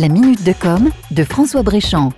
La minute de com de François Bréchamp.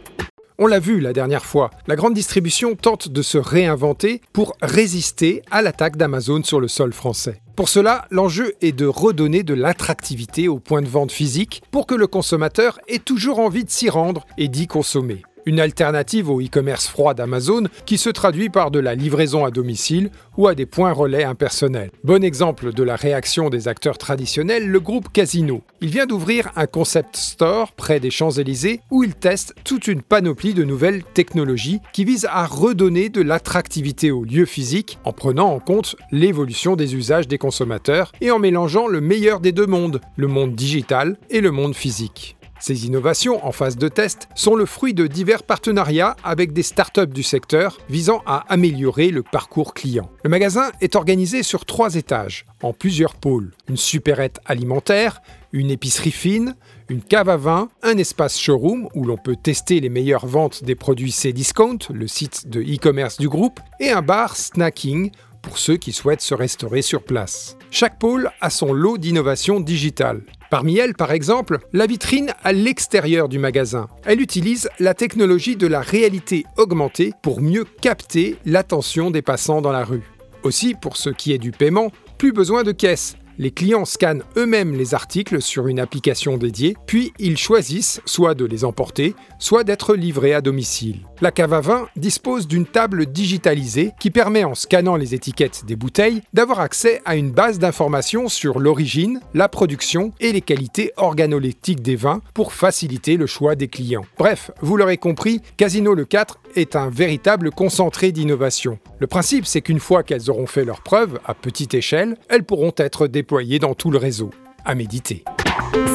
On l'a vu la dernière fois, la grande distribution tente de se réinventer pour résister à l'attaque d'Amazon sur le sol français. Pour cela, l'enjeu est de redonner de l'attractivité aux points de vente physiques pour que le consommateur ait toujours envie de s'y rendre et d'y consommer. Une alternative au e-commerce froid d'Amazon qui se traduit par de la livraison à domicile ou à des points relais impersonnels. Bon exemple de la réaction des acteurs traditionnels, le groupe Casino. Il vient d'ouvrir un concept store près des Champs-Élysées où il teste toute une panoplie de nouvelles technologies qui visent à redonner de l'attractivité aux lieux physiques en prenant en compte l'évolution des usages des consommateurs et en mélangeant le meilleur des deux mondes, le monde digital et le monde physique. Ces innovations en phase de test sont le fruit de divers partenariats avec des startups du secteur visant à améliorer le parcours client. Le magasin est organisé sur trois étages, en plusieurs pôles. Une supérette alimentaire, une épicerie fine, une cave à vin, un espace showroom où l'on peut tester les meilleures ventes des produits Cdiscount, le site de e-commerce du groupe, et un bar snacking pour ceux qui souhaitent se restaurer sur place. Chaque pôle a son lot d'innovations digitales. Parmi elles, par exemple, la vitrine à l'extérieur du magasin. Elle utilise la technologie de la réalité augmentée pour mieux capter l'attention des passants dans la rue. Aussi, pour ce qui est du paiement, plus besoin de caisse. Les clients scannent eux-mêmes les articles sur une application dédiée, puis ils choisissent soit de les emporter, soit d'être livrés à domicile. La cave à vin dispose d'une table digitalisée qui permet, en scannant les étiquettes des bouteilles, d'avoir accès à une base d'informations sur l'origine, la production et les qualités organoleptiques des vins pour faciliter le choix des clients. Bref, vous l'aurez compris, Casino Le 4 est un véritable concentré d'innovation. Le principe, c'est qu'une fois qu'elles auront fait leurs preuves à petite échelle, elles pourront être déployées dans tout le réseau. À méditer.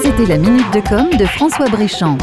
C'était la minute de com de François Bréchamp.